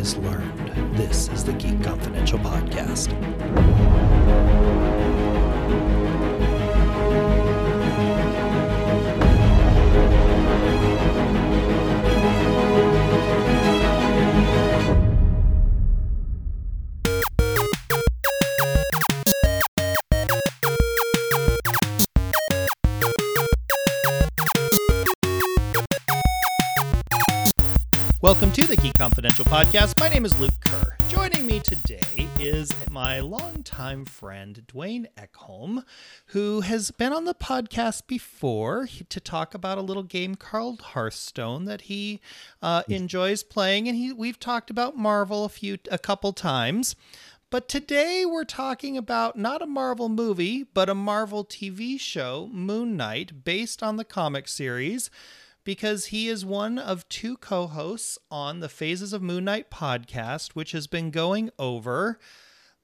is learned. This is the Geek Confidential Podcast. Podcast. My name is Luke Kerr. Joining me today is my longtime friend, Dwayne Ekholm, who has been on the podcast before to talk about a little game called Hearthstone that he uh, enjoys playing. And he, we've talked about Marvel a few, a couple times. But today we're talking about not a Marvel movie, but a Marvel TV show, Moon Knight, based on the comic series because he is one of two co hosts on the Phases of Moon Knight podcast, which has been going over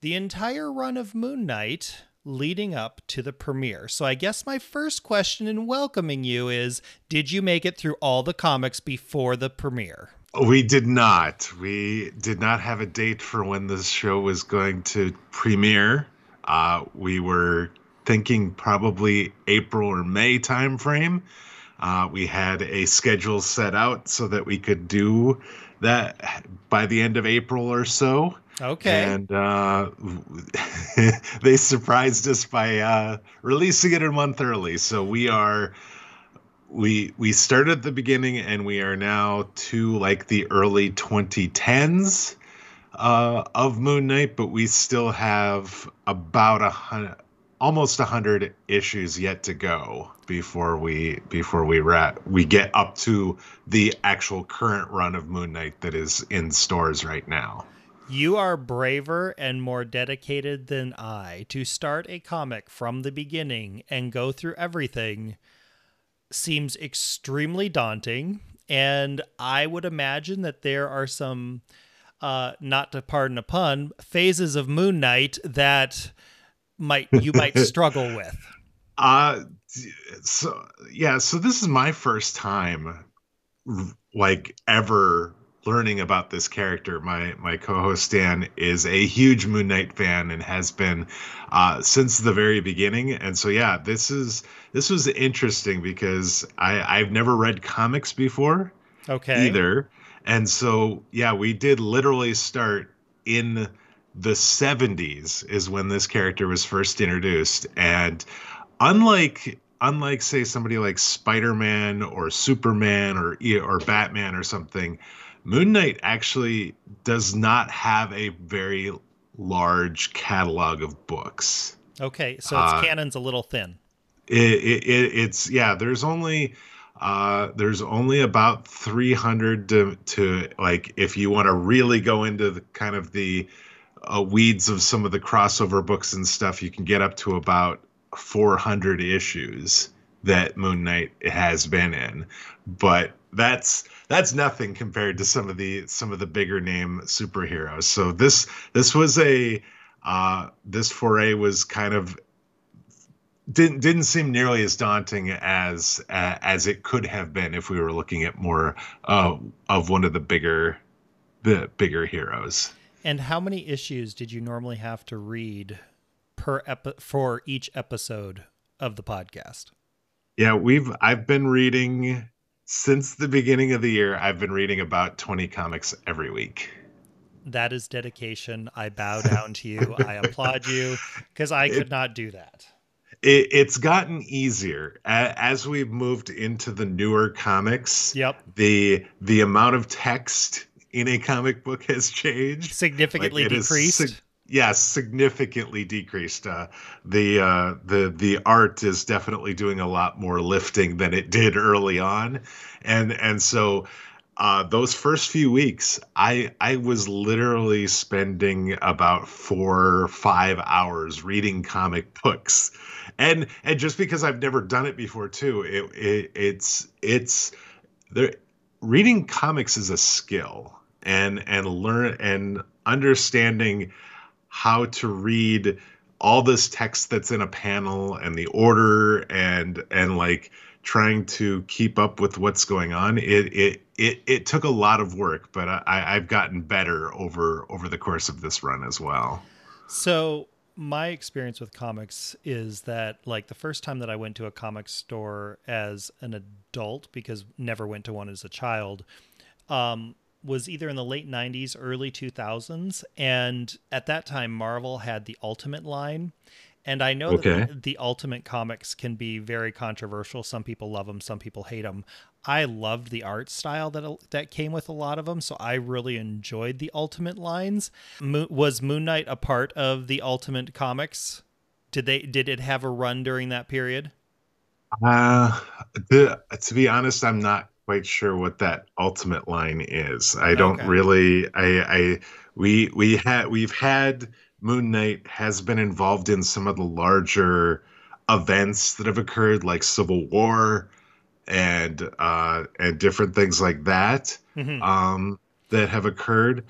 the entire run of Moon Knight leading up to the premiere. So I guess my first question in welcoming you is Did you make it through all the comics before the premiere? We did not. We did not have a date for when this show was going to premiere. Uh, we were thinking probably April or May timeframe. Uh, we had a schedule set out so that we could do that by the end of April or so. Okay. And uh, they surprised us by uh, releasing it a month early. So we are we we started at the beginning and we are now to like the early 2010s uh, of Moon Knight, but we still have about a hundred almost 100 issues yet to go before we before we wrap we get up to the actual current run of moon knight that is in stores right now. You are braver and more dedicated than i to start a comic from the beginning and go through everything. Seems extremely daunting and i would imagine that there are some uh not to pardon a pun phases of moon knight that might you might struggle with? Uh so yeah, so this is my first time like ever learning about this character. My my co-host Dan is a huge Moon Knight fan and has been uh, since the very beginning. And so yeah, this is this was interesting because I I've never read comics before. Okay. Either. And so yeah, we did literally start in the 70s is when this character was first introduced and unlike unlike say somebody like Spider-Man or Superman or or Batman or something Moon Knight actually does not have a very large catalog of books. Okay, so its uh, canon's a little thin. It, it, it, it's yeah, there's only uh, there's only about 300 to, to like if you want to really go into the kind of the uh, weeds of some of the crossover books and stuff, you can get up to about 400 issues that Moon Knight has been in, but that's that's nothing compared to some of the some of the bigger name superheroes. So this this was a uh, this foray was kind of didn't didn't seem nearly as daunting as uh, as it could have been if we were looking at more uh, of one of the bigger the bigger heroes. And how many issues did you normally have to read per epi- for each episode of the podcast? Yeah, we've I've been reading since the beginning of the year. I've been reading about 20 comics every week. That is dedication. I bow down to you. I applaud you because I could it, not do that. It, it's gotten easier as we've moved into the newer comics. Yep. The the amount of text in a comic book has changed significantly like decreased. Sig- yes, significantly decreased. Uh, the uh, the the art is definitely doing a lot more lifting than it did early on, and and so. Uh, those first few weeks, I I was literally spending about four or five hours reading comic books, and and just because I've never done it before too, it, it it's it's there. Reading comics is a skill, and and learn and understanding how to read all this text that's in a panel and the order and and like trying to keep up with what's going on. It it it, it took a lot of work but I, i've gotten better over over the course of this run as well. So my experience with comics is that like the first time that i went to a comic store as an adult because never went to one as a child um, was either in the late 90s, early 2000s. And at that time, Marvel had the Ultimate line. And I know okay. that the, the, Ultimate comics can be very controversial. Some people love them, some people hate them. I loved the art style that that came with a lot of them, so I really enjoyed the Ultimate lines. Mo- was Moon Knight a part of the Ultimate comics? Did they did it have a run during that period? Uh, the, to be honest, I'm not quite sure what that ultimate line is. I don't okay. really. I, I we we had we've had Moon Knight has been involved in some of the larger events that have occurred, like Civil War and uh, and different things like that mm-hmm. um, that have occurred.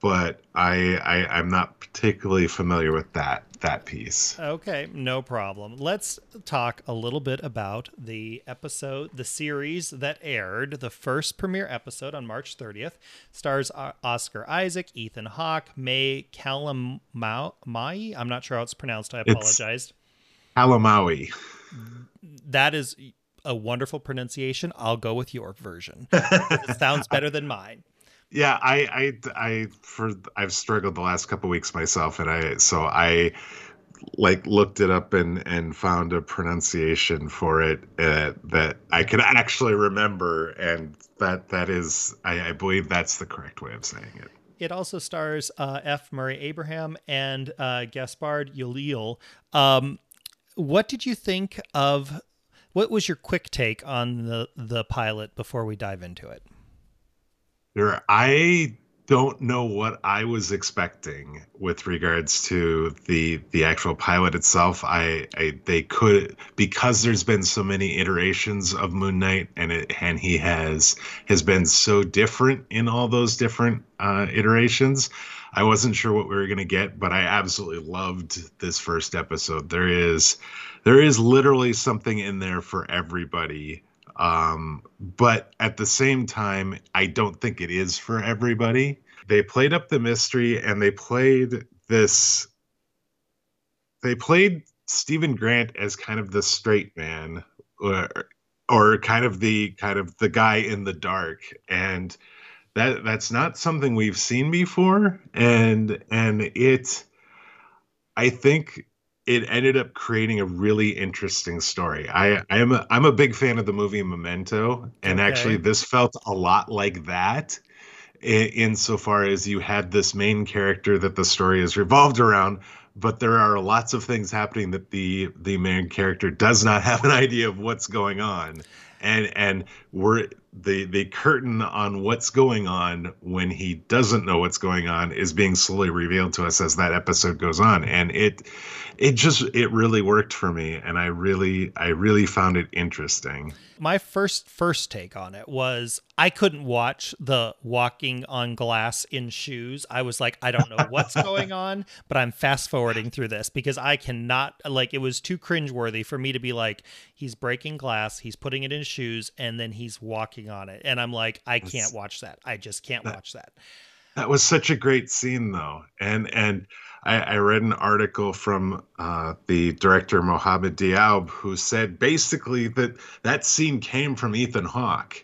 But I, I I'm not particularly familiar with that that piece. Okay, no problem. Let's talk a little bit about the episode, the series that aired. The first premiere episode on March 30th stars Oscar Isaac, Ethan Hawke, May Calamawy. I'm not sure how it's pronounced. I apologize. Calamawy. That is a wonderful pronunciation. I'll go with your version. it sounds better than mine yeah i i i for i've struggled the last couple weeks myself and i so i like looked it up and and found a pronunciation for it uh, that i can actually remember and that that is I, I believe that's the correct way of saying it it also stars uh, F. Murray Abraham and uh, Gaspard Ulliel. Um, what did you think of? What was your quick take on the the pilot before we dive into it? There, I don't know what I was expecting with regards to the the actual pilot itself. I, I they could because there's been so many iterations of Moon Knight and it and he has has been so different in all those different uh, iterations. I wasn't sure what we were gonna get, but I absolutely loved this first episode. There is there is literally something in there for everybody um, but at the same time, I don't think it is for everybody. They played up the mystery and they played this. They played Steven Grant as kind of the straight man, or, or kind of the kind of the guy in the dark, and that that's not something we've seen before. And and it, I think it ended up creating a really interesting story. I, I am a, I'm a big fan of the movie Memento, and okay. actually this felt a lot like that, in, insofar as you had this main character that the story is revolved around, but there are lots of things happening that the the main character does not have an idea of what's going on, and and we're the the curtain on what's going on when he doesn't know what's going on is being slowly revealed to us as that episode goes on. And it it just it really worked for me. And i really i really found it interesting. My first first take on it was i couldn't watch the walking on glass in shoes. I was like i don't know what's going on but i'm fast forwarding through this because i cannot like it was too cringeworthy for me to be like he's breaking glass he's putting it in shoes and then he's walking on it and i'm like i can't watch that i just can't that, watch that that was such a great scene though and and I, I read an article from uh, the director mohammed Diab who said basically that that scene came from Ethan Hawke.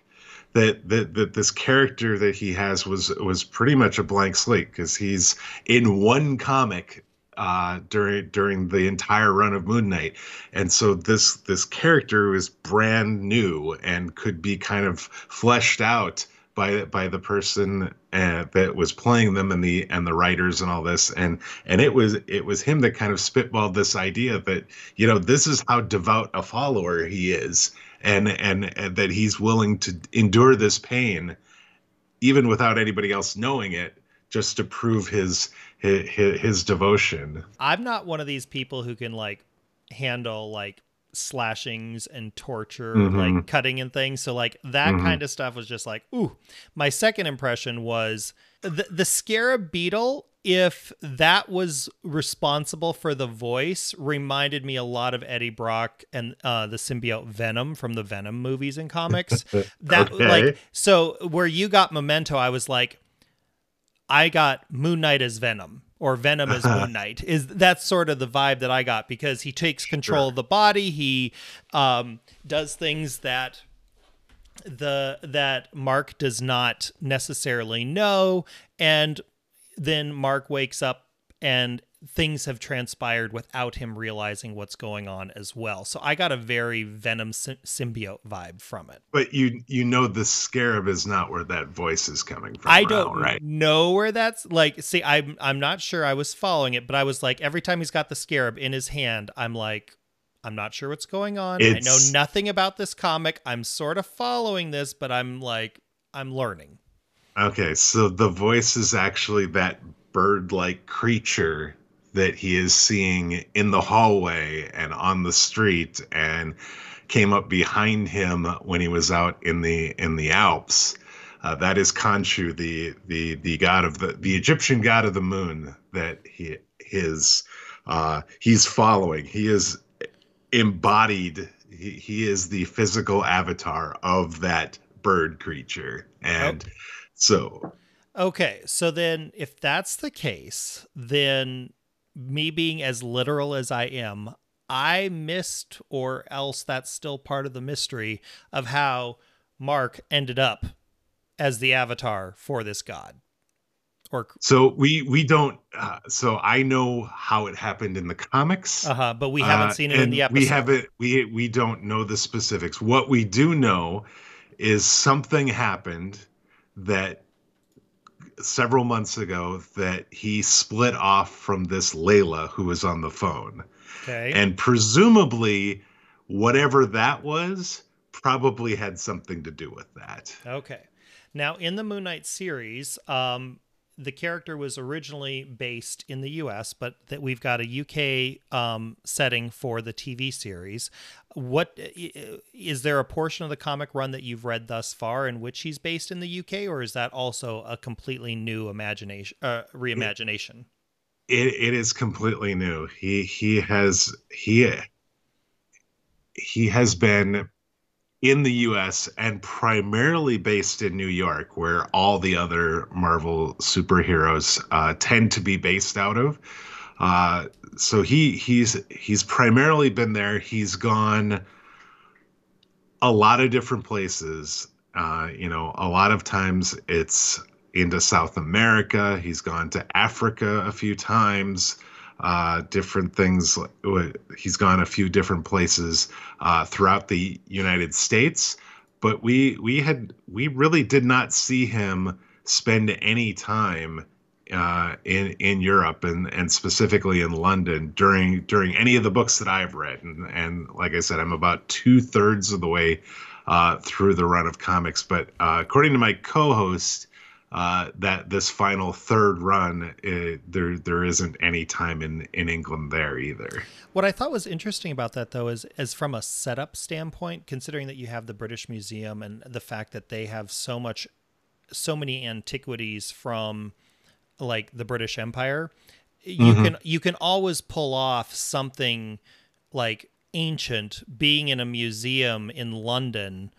That, that that this character that he has was was pretty much a blank slate because he's in one comic uh, during during the entire run of Moon Knight, and so this this character was brand new and could be kind of fleshed out by by the person uh, that was playing them and the and the writers and all this. And and it was it was him that kind of spitballed this idea that you know this is how devout a follower he is. And and, and that he's willing to endure this pain even without anybody else knowing it just to prove his his, his devotion i'm not one of these people who can like handle like slashings and torture, mm-hmm. like cutting and things. So like that mm-hmm. kind of stuff was just like, ooh. My second impression was the the scarab beetle if that was responsible for the voice reminded me a lot of Eddie Brock and uh, the symbiote Venom from the Venom movies and comics. that Okay. like so where you got Memento, I was like, I got Moon Knight as Venom or Venom as Moon Knight. Is that's sort of the vibe that I got because he takes control of the body. He um, does things that the that Mark does not necessarily know and then Mark wakes up and things have transpired without him realizing what's going on as well. So I got a very Venom sy- symbiote vibe from it. But you you know the scarab is not where that voice is coming from. I don't right. know where that's like see I'm I'm not sure I was following it, but I was like every time he's got the scarab in his hand, I'm like I'm not sure what's going on. I know nothing about this comic. I'm sort of following this, but I'm like I'm learning. Okay, so the voice is actually that bird-like creature that he is seeing in the hallway and on the street and came up behind him when he was out in the in the Alps. Uh, that is Khonshu, the the the god of the the Egyptian god of the moon that he his uh, he's following. He is embodied. He, he is the physical avatar of that bird creature, and so Okay, so then if that's the case, then me being as literal as I am, I missed, or else that's still part of the mystery of how Mark ended up as the avatar for this god. Or So we we don't. Uh, so I know how it happened in the comics. uh huh, but we haven't uh, seen it in the episode. We haven't. We we don't know the specifics. What we do know is something happened that several months ago that he split off from this Layla who was on the phone, Okay. and presumably whatever that was probably had something to do with that. Okay. Now, in the Moon Knight series, um, the character was originally based in the U.S., but that we've got a UK um, setting for the TV series. What is there a portion of the comic run that you've read thus far in which he's based in the UK, or is that also a completely new imagination, uh, reimagination? it, it is completely new. He he has he he has been in the US and primarily based in New York, where all the other Marvel superheroes uh, tend to be based out of. Uh, so he he's he's primarily been there. He's gone a lot of different places. Uh, you know, a lot of times it's into South America. He's gone to Africa a few times. Uh, different things. He's gone a few different places uh, throughout the United States, but we we had we really did not see him spend any time uh, in in Europe and and specifically in London during during any of the books that I've read. And and like I said, I'm about two thirds of the way uh, through the run of comics. But uh, according to my co-host, uh, that this final third run, uh there there isn't any time in in England there either. What I thought was interesting about that, though, is is from a setup standpoint, considering that you have the British Museum and the fact that they have so much, so many antiquities from, like the British Empire, you Mhm. can you can always pull off something like ancient being in a museum in London.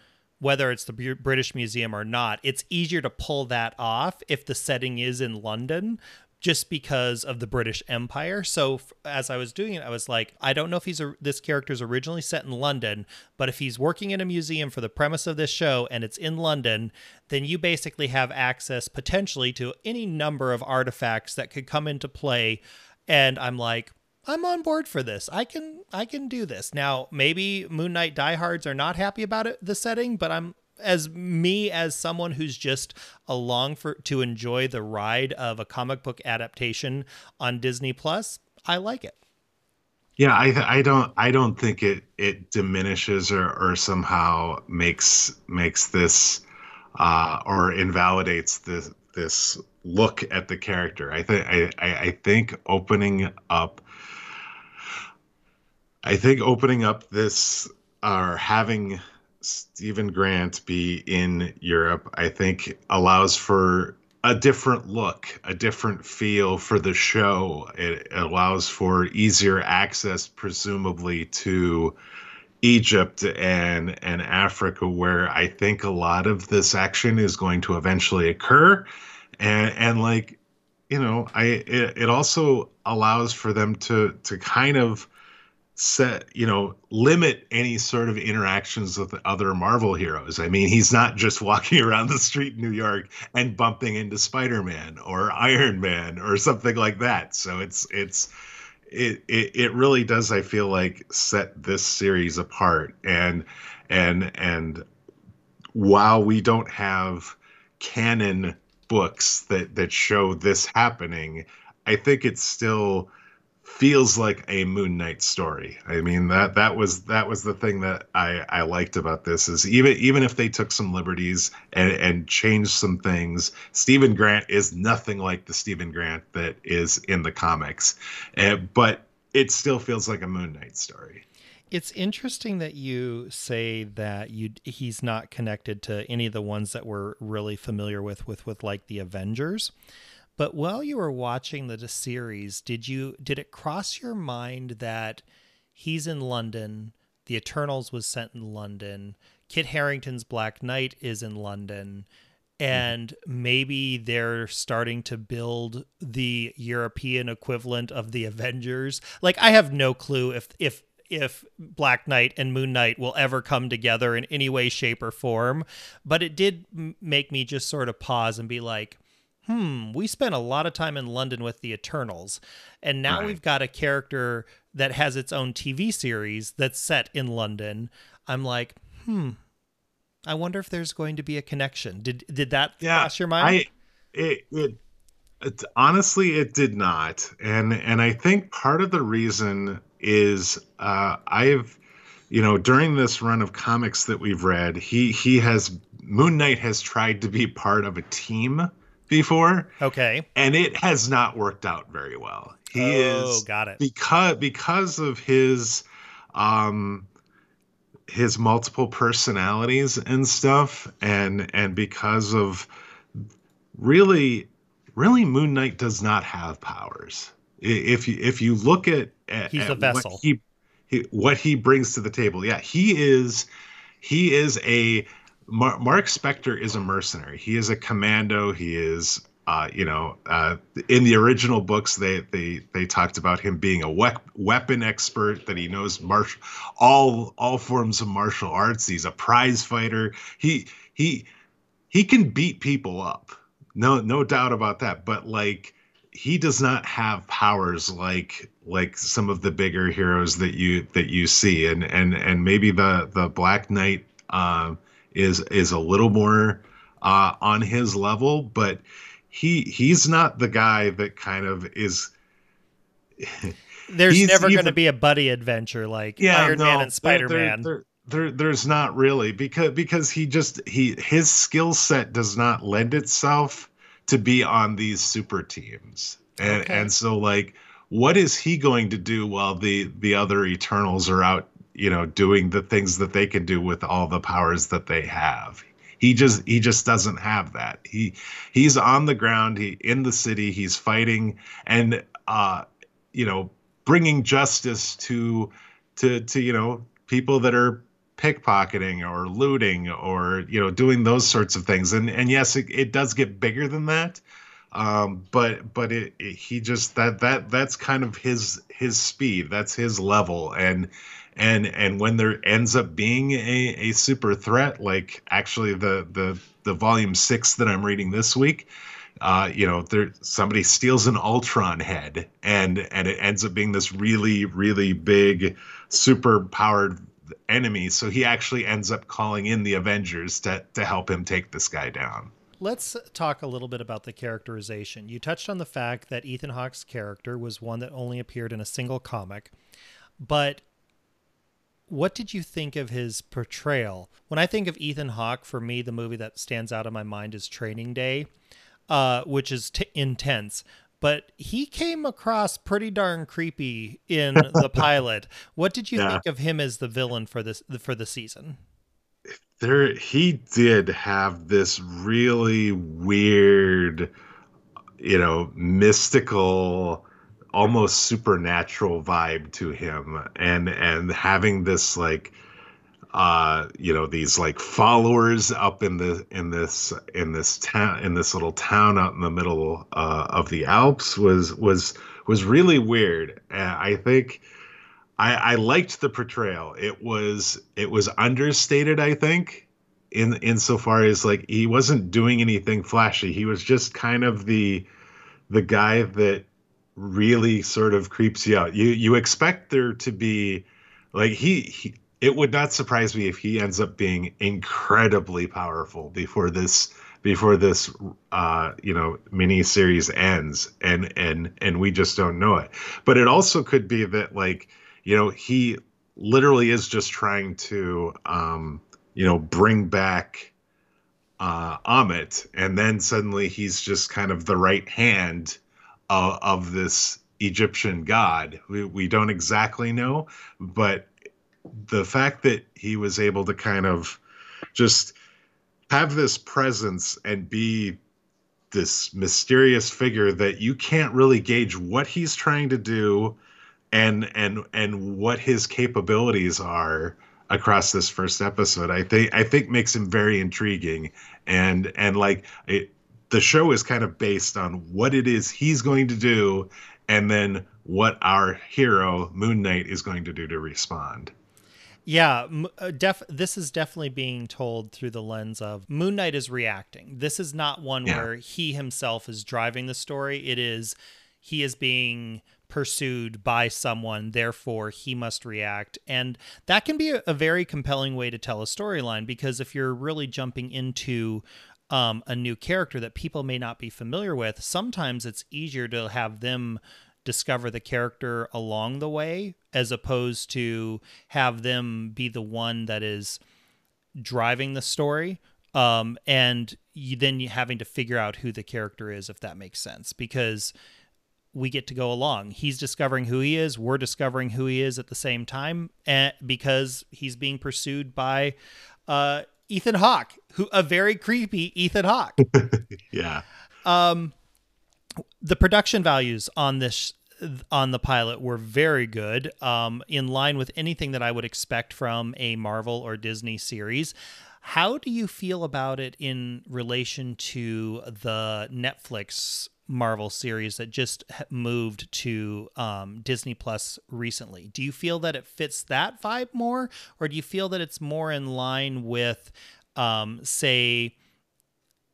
Whether it's the Br- British Museum or not, it's easier to pull that off if the setting is in London just because of the British Empire. So f- as I was doing it, I was like, I don't know if he's a, this character's originally set in London, but if he's working in a museum for the premise of this show and it's in London, then you basically have access potentially to any number of artifacts that could come into play. And I'm like, I'm on board for this. I can I can do this. Now, maybe Moon Knight diehards are not happy about it the setting, but I'm as me as someone who's just along for to enjoy the ride of a comic book adaptation on Disney Plus, I like it. Yeah, I I don't I don't think it it diminishes or or somehow makes makes this uh, or invalidates this this look at the character. I think I, I I think opening up I think opening up this or having Steven Grant be in Europe, I think allows for a different look, a different feel for the show. It allows for easier access, presumably, to Egypt and and Africa, where I think a lot of this action is going to eventually occur, and and like you know, I it, it also allows for them to to kind of set you know limit any sort of interactions with other marvel heroes. I mean he's not just walking around the street in new york and bumping into spider-man or iron man or something like that. So it's it's it, it it really does i feel like set this series apart. And and and while we don't have canon books that that show this happening i think it's still feels like a Moon Knight story. I mean that that was that was the thing that I I liked about this is even even if they took some liberties and and changed some things, Steven Grant is nothing like the Steven Grant that is in the comics, uh, but it still feels like a Moon Knight story. It's interesting that you say that you he's not connected to any of the ones that we're really familiar with with with like the Avengers. But while you were watching the series, did you did it cross your mind that he's in London, the Eternals was sent in London, Kit Harington's Black Knight is in London, mm-hmm. and maybe they're starting to build the European equivalent of the Avengers. Like I have no clue if if if Black Knight and Moon Knight will ever come together in any way, shape, or form. But it did make me just sort of pause and be like, hmm, we spent a lot of time in London with the Eternals, and now right. we've got a character that has its own TV series that's set in London. I'm like, hmm, I wonder if there's going to be a connection. Did did that yeah, cross your mind? I, it, it, it honestly it did not, and and I think part of the reason is uh, I've you know during this run of comics that we've read, he he has Moon Knight has tried to be part of a team before. Okay. And it has not worked out very well. He oh, is got it. Because because of his um his multiple personalities and stuff and and because of really really Moon Knight does not have powers. If you if you look at, at he's a vessel. What he, he, what he brings to the table. Yeah, he is he is a Mar- Mark Spector is a mercenary. He is a commando. He is, uh, you know, uh, in the original books, they they they talked about him being a we- weapon expert. That he knows martial all all forms of martial arts. He's a prize fighter. He he he can beat people up. No no doubt about that. But like he does not have powers like like some of the bigger heroes that you that you see and and and maybe the the black knight uh, is is a little more uh, on his level, but he he's not the guy that kind of is. there's never going to be a buddy adventure like yeah, Iron no, Man and Spider Man. There, there, there's not really because because he just he his skill set does not lend itself to be on these super teams, and okay. and so like what is he going to do while the the other Eternals are out you know doing the things that they can do with all the powers that they have. He just he just doesn't have that. He he's on the ground he in the city he's fighting and uh you know bringing justice to to to you know people that are pickpocketing or looting or you know doing those sorts of things. And and yes it, it does get bigger than that um but but it, it he just that that that's kind of his his speed. That's his level. And and and when there ends up being a, a super threat like actually the the the volume six that i'm reading this week uh, you know there somebody steals an ultron head and and it ends up being this really really big super powered enemy. So he actually ends up calling in the avengers to to help him take this guy down let's talk a little bit about the characterization. You touched on the fact that Ethan Hawke's character was one that only appeared in a single comic, but what did you think of his portrayal? When I think of Ethan Hawke, for me, the movie that stands out in my mind is Training Day, uh, which is t- intense. But he came across pretty darn creepy in the pilot. What did you yeah. think of him as the villain for this for the season? There he did have this really weird you know mystical almost supernatural vibe to him. And and having this like uh you know these like followers up in the in this in this town in this little town out in the middle uh, of the alps was was was really weird. And i think I, I liked the portrayal. It was it was understated, I think, in insofar as like he wasn't doing anything flashy. He was just kind of the the guy that really sort of creeps you out. You you expect there to be like he, he it would not surprise me if he ends up being incredibly powerful before this before this uh you know mini series ends and and and we just don't know it. But it also could be that like you know, he literally is just trying to, um, you know, bring back uh, Ammit, and then suddenly he's just kind of the right hand of, of this Egyptian god. We, we don't exactly know, but the fact that he was able to kind of just have this presence and be this mysterious figure that you can't really gauge what he's trying to do and and and what his capabilities are across this first episode i think i think makes him very intriguing and and like it, the show is kind of based on what it is he's going to do and then what our hero moon knight is going to do to respond yeah, uh, def this is definitely being told through the lens of Moon Knight is reacting. This is not one yeah. where he himself is driving the story. It is he is being pursued by someone, therefore he must react. And that can be a, very compelling way to tell a storyline because if you're really jumping into um, a new character that people may not be familiar with, sometimes it's easier to have them discover the character along the way as opposed to have them be the one that is driving the story um, and you, then you having to figure out who the character is if that makes sense because we get to go along. He's discovering who he is. We're discovering who he is at the same time, and because he's being pursued by uh, Ethan Hawke, who a very creepy Ethan Hawke. yeah. Um, the production values on this on the pilot were very good, um, in line with anything that I would expect from a Marvel or Disney series. How do you feel about it in relation to the Netflix Marvel series that just moved to um, Disney Plus recently. Do you feel that it fits that vibe more, or do you feel that it's more in line with, um, say,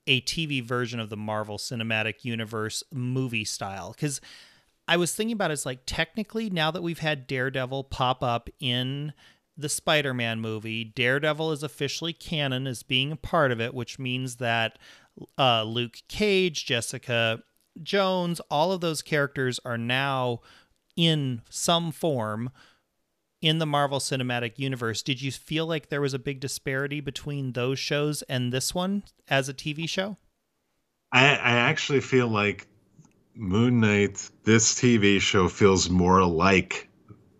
a TV version of the Marvel Cinematic Universe movie style? Because I was thinking about it, it's like technically now that we've had Daredevil pop up in the Spider Man movie, Daredevil is officially canon as being a part of it, which means that uh, Luke Cage, Jessica Jones, all of those characters are now in some form in the Marvel Cinematic Universe. Did you feel like there was a big disparity between those shows and this one as a TV show? I, I actually feel like Moon Knight, this TV show, feels more like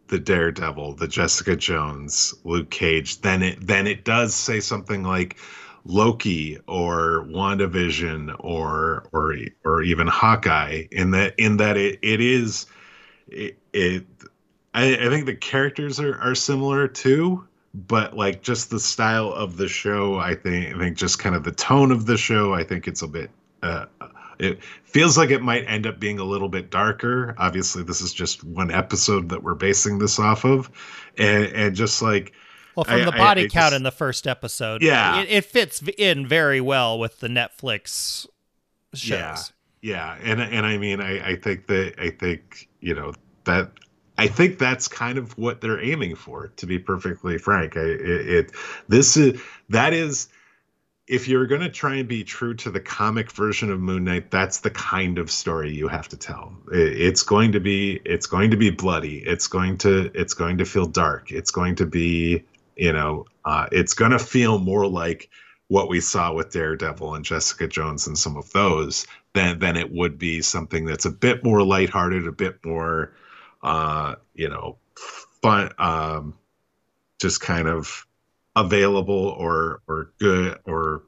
the Daredevil, the Jessica Jones, Luke Cage than it than it does say something like Loki or WandaVision or or or even Hawkeye in that in that it, it is it, it I, I think the characters are, are similar too, but like just the style of the show, I think I think just kind of the tone of the show, I think it's a bit uh, it feels like it might end up being a little bit darker. Obviously, this is just one episode that we're basing this off of, and and just like well, from I, the body I, I count just, in the first episode, yeah, it, it, fits in very well with the Netflix shows. Yeah, yeah, and and I mean, I I think that I think you know that I think that's kind of what they're aiming for. To be perfectly frank, I, it, it this is that is if you're going to try and be true to the comic version of Moon Knight, that's the kind of story you have to tell. It's going to be it's going to be bloody. It's going to it's going to feel dark. It's going to be you know, uh, it's going to feel more like what we saw with Daredevil and Jessica Jones and some of those than than it would be something that's a bit more lighthearted, a bit more, uh, you know, fun, um, just kind of available or or good or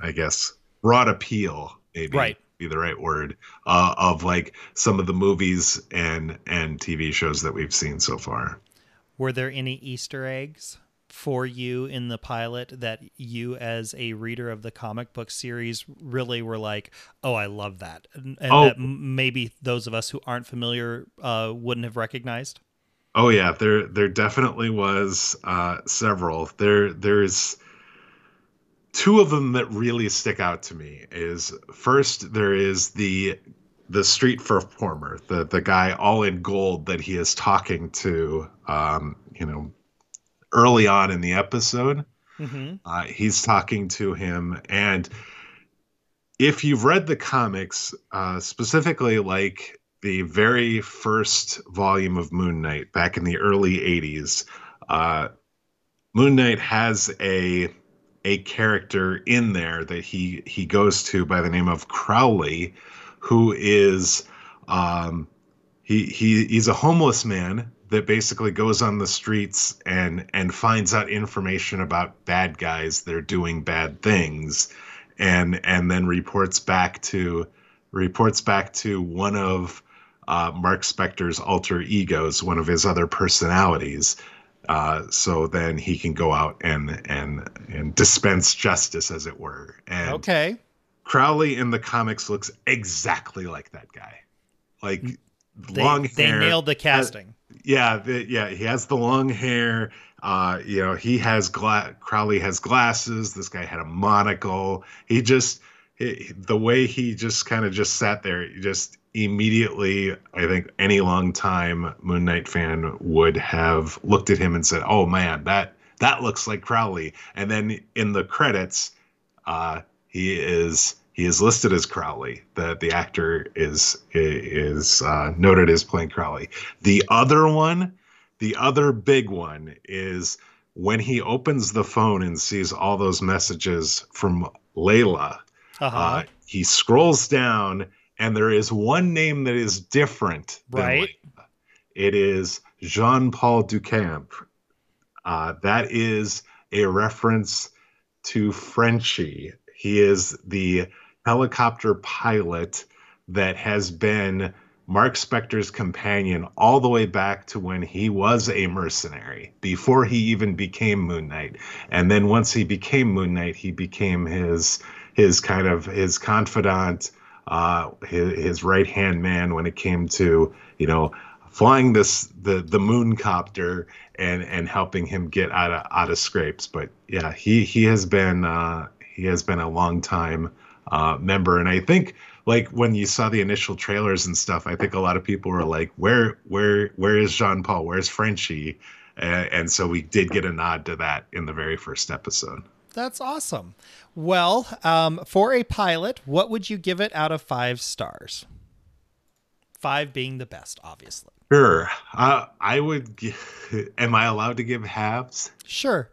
I guess broad appeal maybe Right. be the right word uh, of like some of the movies and and TV shows that we've seen so far. Were there any Easter eggs for you in the pilot that you, as a reader of the comic book series, really were like, "Oh, I love that," and, and Oh. that maybe those of us who aren't familiar uh, wouldn't have recognized? Oh yeah, there there definitely was uh, several. There there's two of them that really stick out to me. Is first there is the the street performer, the the guy all in gold that he is talking to, um, you know, early on in the episode. Mm-hmm. Uh, he's talking to him, and if you've read the comics, uh, specifically like the very first volume of Moon Knight back in the early '80s, uh, Moon Knight has a a character in there that he he goes to by the name of Crawley, who is um, he he he's a homeless man that basically goes on the streets and and finds out information about bad guys that are doing bad things and and then reports back to reports back to one of uh, Mark Spector's alter egos, one of his other personalities. Uh, so then he can go out and and and dispense justice, as it were. And Okay. Crawley in the comics looks exactly like that guy, like They, long they nailed the casting. Yeah, the, yeah, he has the long hair. Uh, you know, he has gla- Crawley has glasses. This guy had a monocle. He just he, the way he just kind of just sat there, just immediately, I think any long time Moon Knight fan would have looked at him and said, "Oh man, that that looks like Crawley." And then in the credits, uh, he is he is listed as Crawley. The the actor is is uh, noted as playing Crawley. The other one, the other big one is when he opens the phone and sees all those messages from Layla. Uh-huh. Uh, he scrolls down, and there is one name that is different. than Right. Layla. It is Jean Paul Duchamp. Uh, that is a reference to Frenchie. He is the helicopter pilot that has been Mark Spector's companion all the way back to when he was a mercenary, before he even became Moon Knight. And then once he became Moon Knight, he became his his kind of his confidant, uh, his, his right hand man when it came to you know flying this the the moon copter and and helping him get out of out of scrapes. But yeah, he he has been uh, he has been a long time uh, member, and I think like when you saw the initial trailers and stuff, I think a lot of people were like, "Where where where is Jean Paul? Where's Frenchie?" And, and so we did get a nod to that in the very first episode. That's awesome. Well, um, for a pilot, what would you give it out of five stars? Five being the best, obviously. Sure, uh, I would. gi- Am I allowed to give halves? Sure.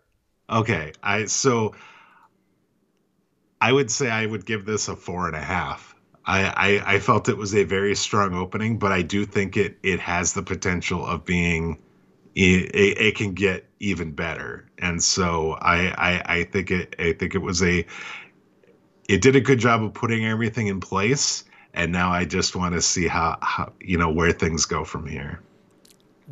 Okay, I so I would say I would give this a four and a half. I, I I felt it was a very strong opening, but I do think it it has the potential of being it, it, it can get even better, and so I, I I think it I think it was a it did a good job of putting everything in place, and now I just want to see how, how you know where things go from here.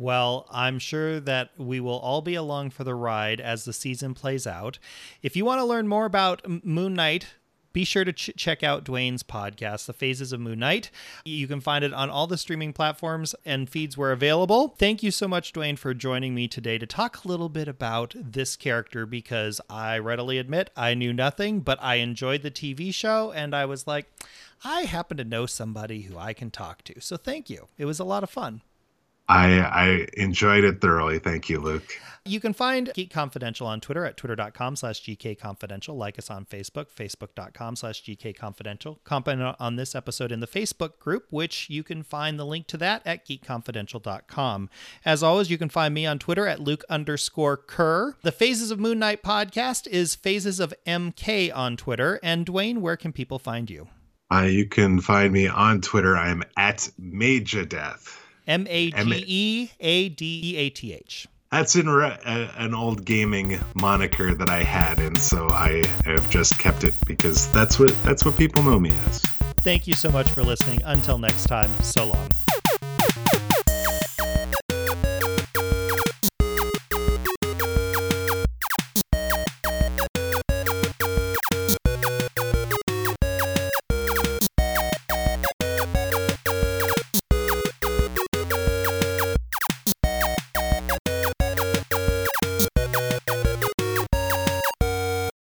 Well, I'm sure that we will all be along for the ride as the season plays out. If you want to learn more about Moon Knight, be sure to ch- check out Dwayne's podcast, The Phases of Moon Knight. You can find it on all the streaming platforms and feeds where available. Thank you so much, Dwayne, for joining me today to talk a little bit about this character because I readily admit I knew nothing, but I enjoyed the TV show and I was like, I happen to know somebody who I can talk to. So thank you. It was a lot of fun. I I enjoyed it thoroughly. Thank you, Luke. You can find Geek Confidential on Twitter at twitter.com slash gkconfidential. Like us on Facebook, facebook.com slash gkconfidential. Comment on this episode in the Facebook group, which you can find the link to that at geekconfidential.com. As always, you can find me on Twitter at Luke underscore Kerr. The Phases of Moon Knight podcast is Phases of MK on Twitter. And Dwayne, where can people find you? Uh, you can find me on Twitter. I'm at Major Death. M A G E A D E A T H. that's an, an old gaming moniker that I had, and so I have just kept it because that's what that's what people know me as. Thank you so much for listening. Until next time, so long.